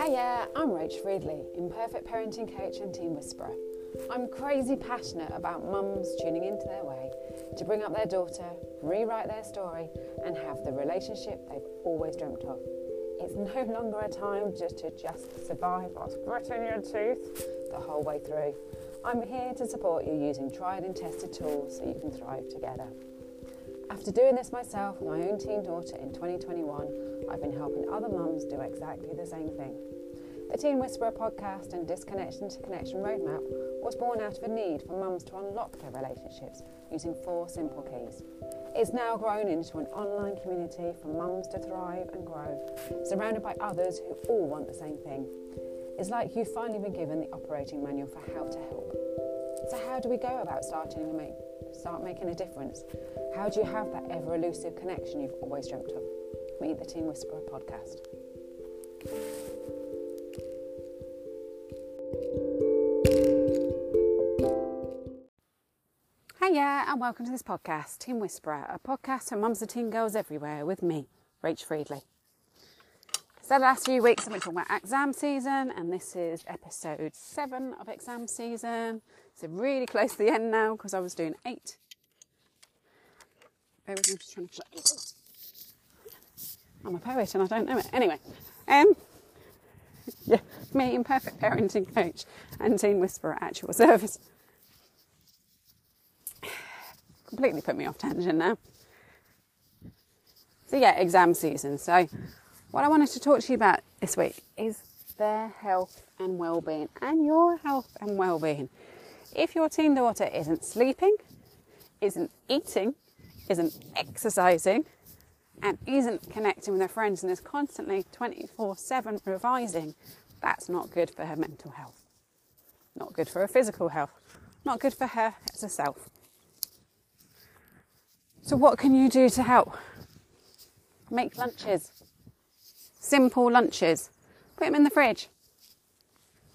Hiya, I'm Rach Friedley, imperfect parenting coach and teen whisperer. I'm crazy passionate about mums tuning into their way to bring up their daughter, rewrite their story, and have the relationship they've always dreamt of. It's no longer a time just to just survive whilst gritting your teeth the whole way through. I'm here to support you using tried and tested tools so you can thrive together. After doing this myself with my own teen daughter in 2021, I've been helping other mums do exactly the same thing. The Teen Whisperer podcast and Disconnection to Connection roadmap was born out of a need for mums to unlock their relationships using four simple keys. It's now grown into an online community for mums to thrive and grow, surrounded by others who all want the same thing. It's like you've finally been given the operating manual for how to help. So, how do we go about starting to make, start making a difference? How do you have that ever elusive connection you've always dreamt of? Meet the Teen Whisperer podcast. Hiya, and welcome to this podcast, Teen Whisperer, a podcast for mums and teen girls everywhere with me, Rach Friedley. So, the last few weeks I've been talking about exam season, and this is episode seven of exam season. So, really close to the end now because I was doing eight. Bear with me, I'm just trying to I'm a poet and I don't know it. Anyway, um, yeah, me, imperfect parenting coach and teen whisperer at your service. Completely put me off tangent now. So yeah, exam season. So what I wanted to talk to you about this week is their health and well-being and your health and well-being. If your teen daughter isn't sleeping, isn't eating, isn't exercising, and isn't connecting with her friends and is constantly 24 7 revising, that's not good for her mental health. Not good for her physical health. Not good for her as a self. So, what can you do to help? Make lunches. Simple lunches. Put them in the fridge.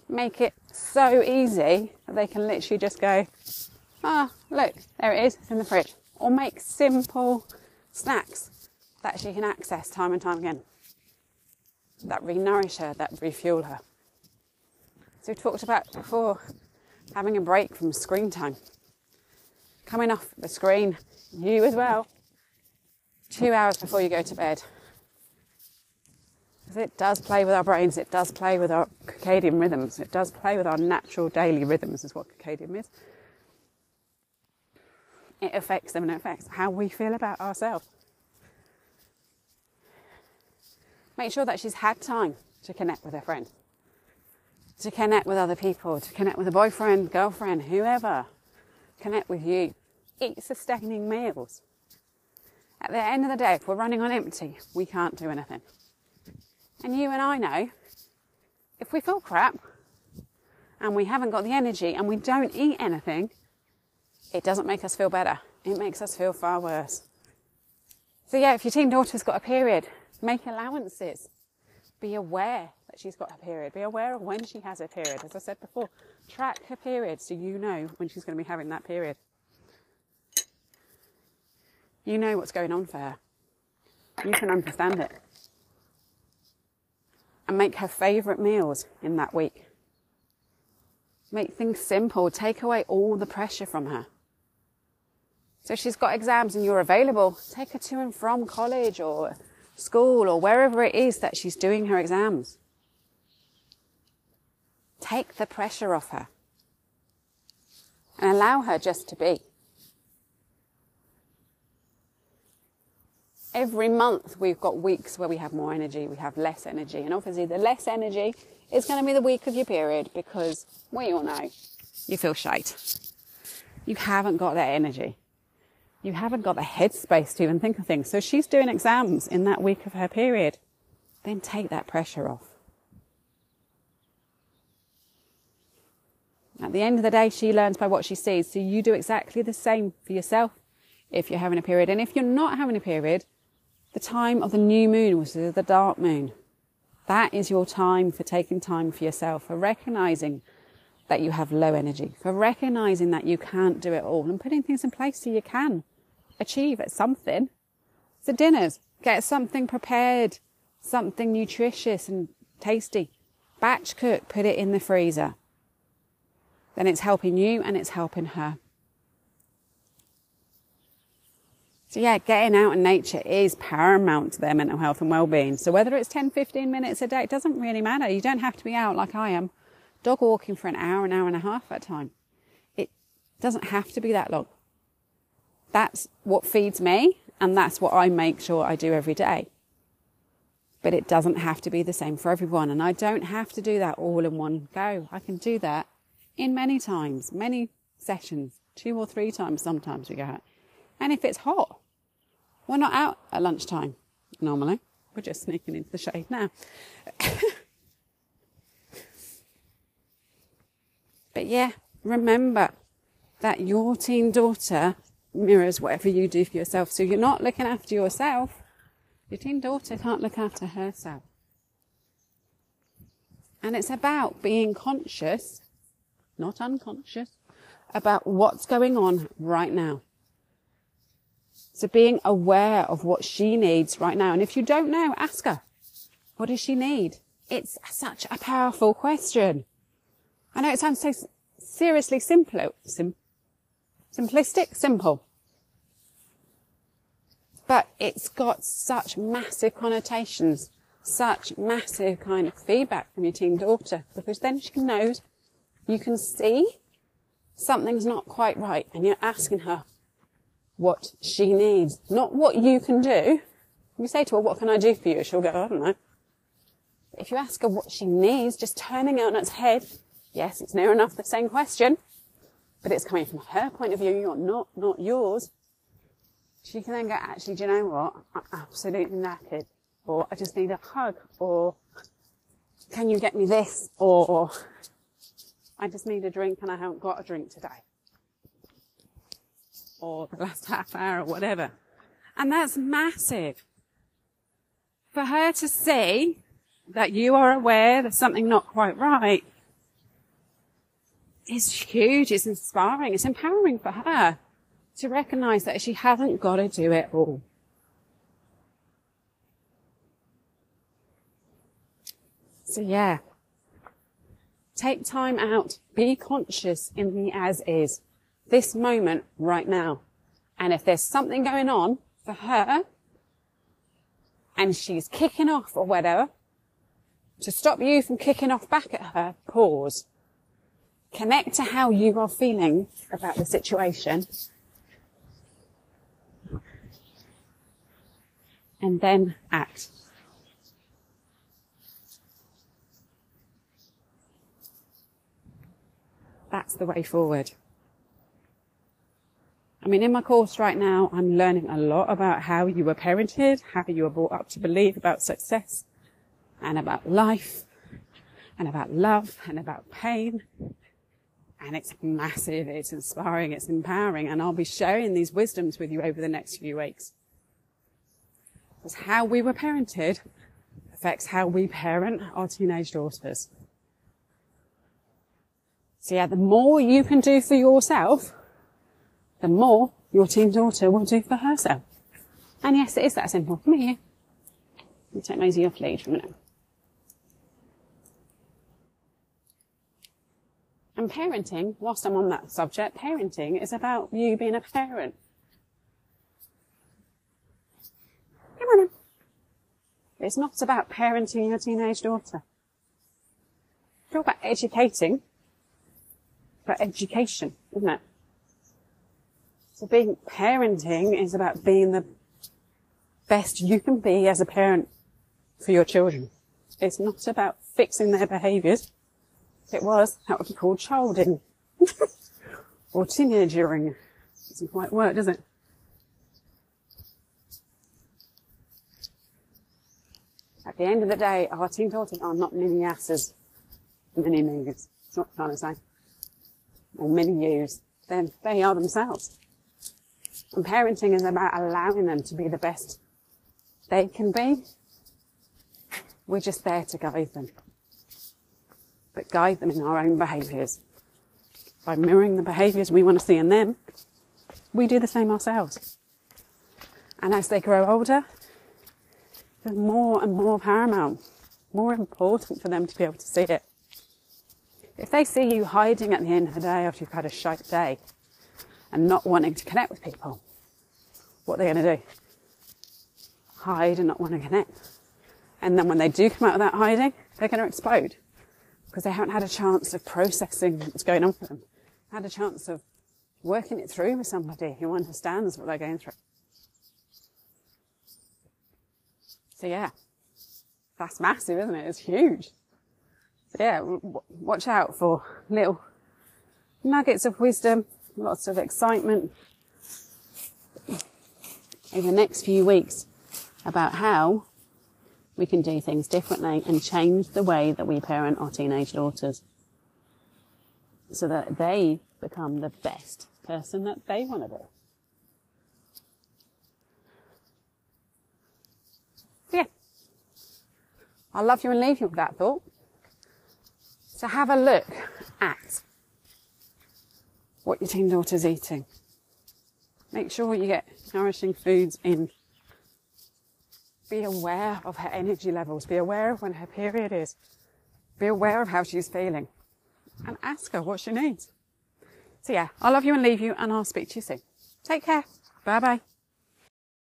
Make it so easy that they can literally just go, ah, look, there it is, it's in the fridge. Or make simple snacks that she can access time and time again, that re-nourish her, that refuel her. So we talked about before having a break from screen time, coming off the screen, you as well, two hours before you go to bed. Because it does play with our brains, it does play with our circadian rhythms, it does play with our natural daily rhythms, is what circadian is. It affects them and it affects how we feel about ourselves. Make sure that she's had time to connect with her friends, to connect with other people, to connect with a boyfriend, girlfriend, whoever. Connect with you. Eat sustaining meals. At the end of the day, if we're running on empty, we can't do anything. And you and I know if we feel crap and we haven't got the energy and we don't eat anything, it doesn't make us feel better. It makes us feel far worse. So, yeah, if your teen daughter's got a period, Make allowances. Be aware that she's got her period. Be aware of when she has her period. As I said before, track her period so you know when she's going to be having that period. You know what's going on for her. You can understand it. And make her favourite meals in that week. Make things simple. Take away all the pressure from her. So if she's got exams and you're available, take her to and from college or school or wherever it is that she's doing her exams. Take the pressure off her and allow her just to be. Every month we've got weeks where we have more energy, we have less energy, and obviously the less energy is going to be the week of your period because we all know you feel shite. You haven't got that energy you haven't got the headspace to even think of things. So she's doing exams in that week of her period. Then take that pressure off. At the end of the day, she learns by what she sees. So you do exactly the same for yourself if you're having a period. And if you're not having a period, the time of the new moon, which is the dark moon, that is your time for taking time for yourself, for recognizing that you have low energy, for recognizing that you can't do it all and putting things in place so you can achieve at something. So dinners, get something prepared, something nutritious and tasty batch cook, put it in the freezer. Then it's helping you and it's helping her. So yeah, getting out in nature is paramount to their mental health and well-being. So whether it's 10, 15 minutes a day, it doesn't really matter. You don't have to be out like I am, dog walking for an hour, an hour and a half at a time. It doesn't have to be that long. That's what feeds me and that's what I make sure I do every day. But it doesn't have to be the same for everyone. And I don't have to do that all in one go. I can do that in many times, many sessions, two or three times sometimes we go out. And if it's hot, we're not out at lunchtime normally. We're just sneaking into the shade now. but yeah, remember that your teen daughter mirrors whatever you do for yourself. So you're not looking after yourself. Your teen daughter can't look after herself. And it's about being conscious, not unconscious, about what's going on right now. So being aware of what she needs right now. And if you don't know, ask her. What does she need? It's such a powerful question. I know it sounds so seriously simple, sim- simplistic, simple. But it's got such massive connotations, such massive kind of feedback from your teen daughter, because then she knows you can see something's not quite right and you're asking her what she needs, not what you can do. You say to her, what can I do for you? She'll go, I don't know. If you ask her what she needs, just turning it on its head, yes, it's near enough the same question, but it's coming from her point of view, not, not yours. She can then go, actually, do you know what? I'm absolutely knackered. Or I just need a hug. Or can you get me this? Or I just need a drink and I haven't got a drink today. Or the last half hour or whatever. And that's massive. For her to see that you are aware there's something not quite right is huge. It's inspiring. It's empowering for her to recognize that she hasn't got to do it all. So yeah, take time out, be conscious in the as is, this moment right now. And if there's something going on for her and she's kicking off or whatever, to stop you from kicking off back at her, pause. Connect to how you are feeling about the situation and then act. That's the way forward. I mean, in my course right now, I'm learning a lot about how you were parented, how you were brought up to believe about success and about life and about love and about pain. And it's massive, it's inspiring, it's empowering. And I'll be sharing these wisdoms with you over the next few weeks. Because how we were parented affects how we parent our teenage daughters. So yeah, the more you can do for yourself, the more your teen daughter will do for herself. And yes, it is that simple. Come here. Me take Maisie off lead for a minute. And parenting, whilst I'm on that subject, parenting is about you being a parent. Come on. It's not about parenting your teenage daughter. It's all about educating, but education, isn't it? So being parenting is about being the best you can be as a parent for your children. It's not about fixing their behaviours. If it was, that would be called childing. or teenagering. Doesn't quite work, does it? At the end of the day, our teen daughters are not mini asses, mini me's. It's not trying to say. Or many yous. Then they are themselves. And parenting is about allowing them to be the best they can be. We're just there to guide them. But guide them in our own behaviours. By mirroring the behaviours we want to see in them, we do the same ourselves. And as they grow older, the more and more paramount more important for them to be able to see it. If they see you hiding at the end of the day after you've had a shite day and not wanting to connect with people, what are they going to do? Hide and not want to connect. And then when they do come out of that hiding, they're going to explode because they haven't had a chance of processing what's going on for them, had a chance of working it through with somebody who understands what they're going through. So yeah, that's massive, isn't it? It's huge. Yeah, w- watch out for little nuggets of wisdom, lots of excitement over the next few weeks about how we can do things differently and change the way that we parent our teenage daughters so that they become the best person that they want to be. Yeah. I'll love you and leave you with that thought. So have a look at what your teen daughter's eating. Make sure you get nourishing foods in. Be aware of her energy levels. Be aware of when her period is. Be aware of how she's feeling. And ask her what she needs. So yeah, I love you and leave you and I'll speak to you soon. Take care. Bye bye.